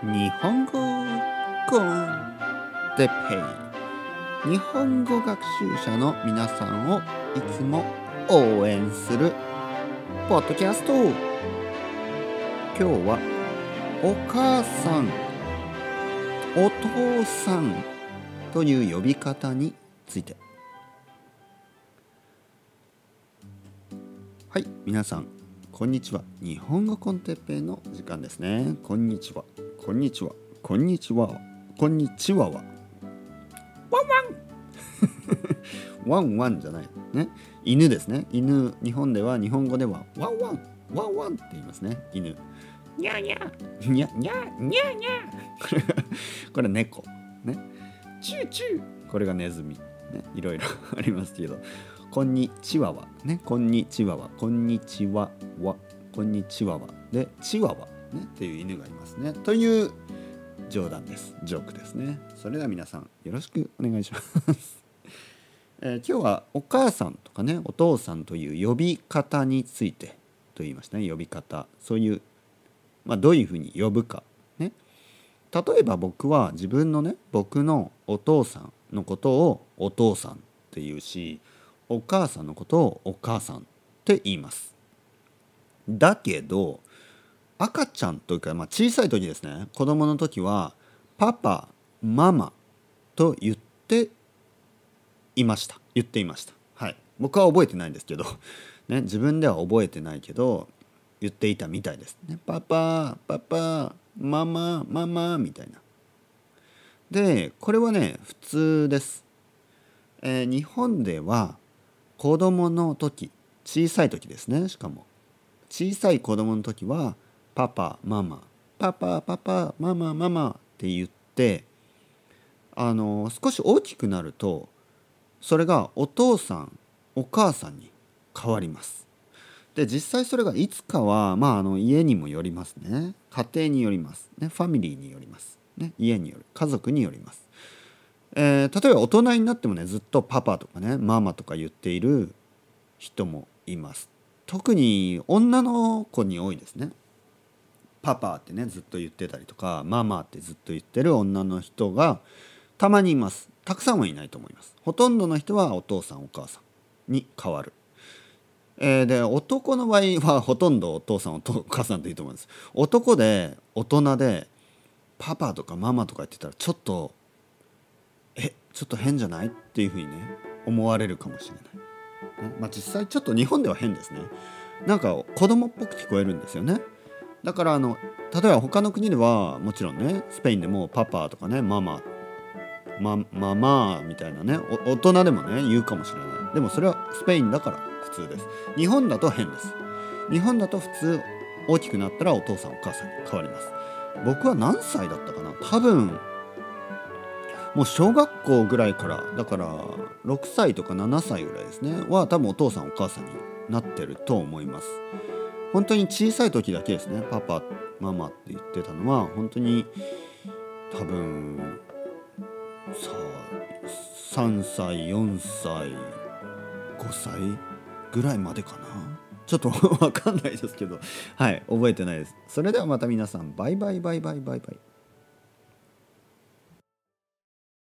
日本語コン。テペイ日本語学習者の皆さんをいつも応援するポッドキャスト。今日はお母さんお父さんという呼び方について。はい皆さんこんにちは。日本語コンテッペイの時間ですね。こんにちは。こんにちは。こんにちは。こんにちはは。ワンワン。ワンワンじゃない。ね。犬ですね。犬。日本では日本語ではワンワン。ワンワンって言いますね。犬。にゃにゃにゃにゃにゃにゃこれこれ猫。ね。チューチュー。これがネズミ。ね。いろいろ ありますけど。こんにちはわね。こんにちはわこんにちはわこんにちはわでチワワ。ねっていう犬がいますね。という冗談です。ジョークですね。それでは皆さんよろしくお願いします、えー今日はお母さんとかねお父さんという呼び方についてと言いましたね。呼び方。そういうまあどういうふうに呼ぶか。ね。例えば僕は自分のね僕のお父さんのことをお父さんって言うしお母さんのことをお母さんって言います。だけど赤ちゃんというか、まあ、小さい時ですね。子供の時はパパママと言っていました。言っていました。はい。僕は覚えてないんですけど、ね、自分では覚えてないけど言っていたみたいです。ねパパパパママママみたいな。でこれはね普通です、えー日本では子供の時小さい時ですねしかも。小さい子供の時はパパママ。パパパパママママって言ってあの少し大きくなるとそれがお父さんお母さんに変わります。で実際それがいつかは、まあ、あの家にもよりますね。家庭によります、ね、ファミリーによります、ね、家による。家族によります、えー例えば大人になってもねずっとパパとかねママとか言っている人もいます。特に女の子に多いですね。パパってねずっと言ってたりとかママってずっと言ってる女の人がたまにいます。たくさんはいないと思います。ほとんどの人はお父さんお母さんに変わる、えーで男の場合はほとんどお父さんお父母さんといいと思うんです。男で大人でパパとかママとか言ってたらちょっとえちょっと変じゃないっていうふうにね思われるかもしれない、まあ、実際ちょっと日本では変ですね。なんか子供っぽく聞こえるんですよね。だからあの例えば他の国ではもちろんねスペインでもパパとかねママまママみたいなね大人でもね言うかもしれない。でもそれはスペインだから普通です。日本だと変です。日本だと普通大きくなったらお父さんお母さんに変わります。僕は何歳だったかな？多分もう小学校ぐらいからだから6歳とか7歳ぐらいですね。は多分お父さんお母さんになってると思います。本当に小さい時だけですね。パパママって言ってたのは本当に多分さあ3歳4歳5歳ぐらいまでかな。ちょっと わかんないですけど。はい覚えてないです。それではまた皆さんバイバイバイバイバイバイ。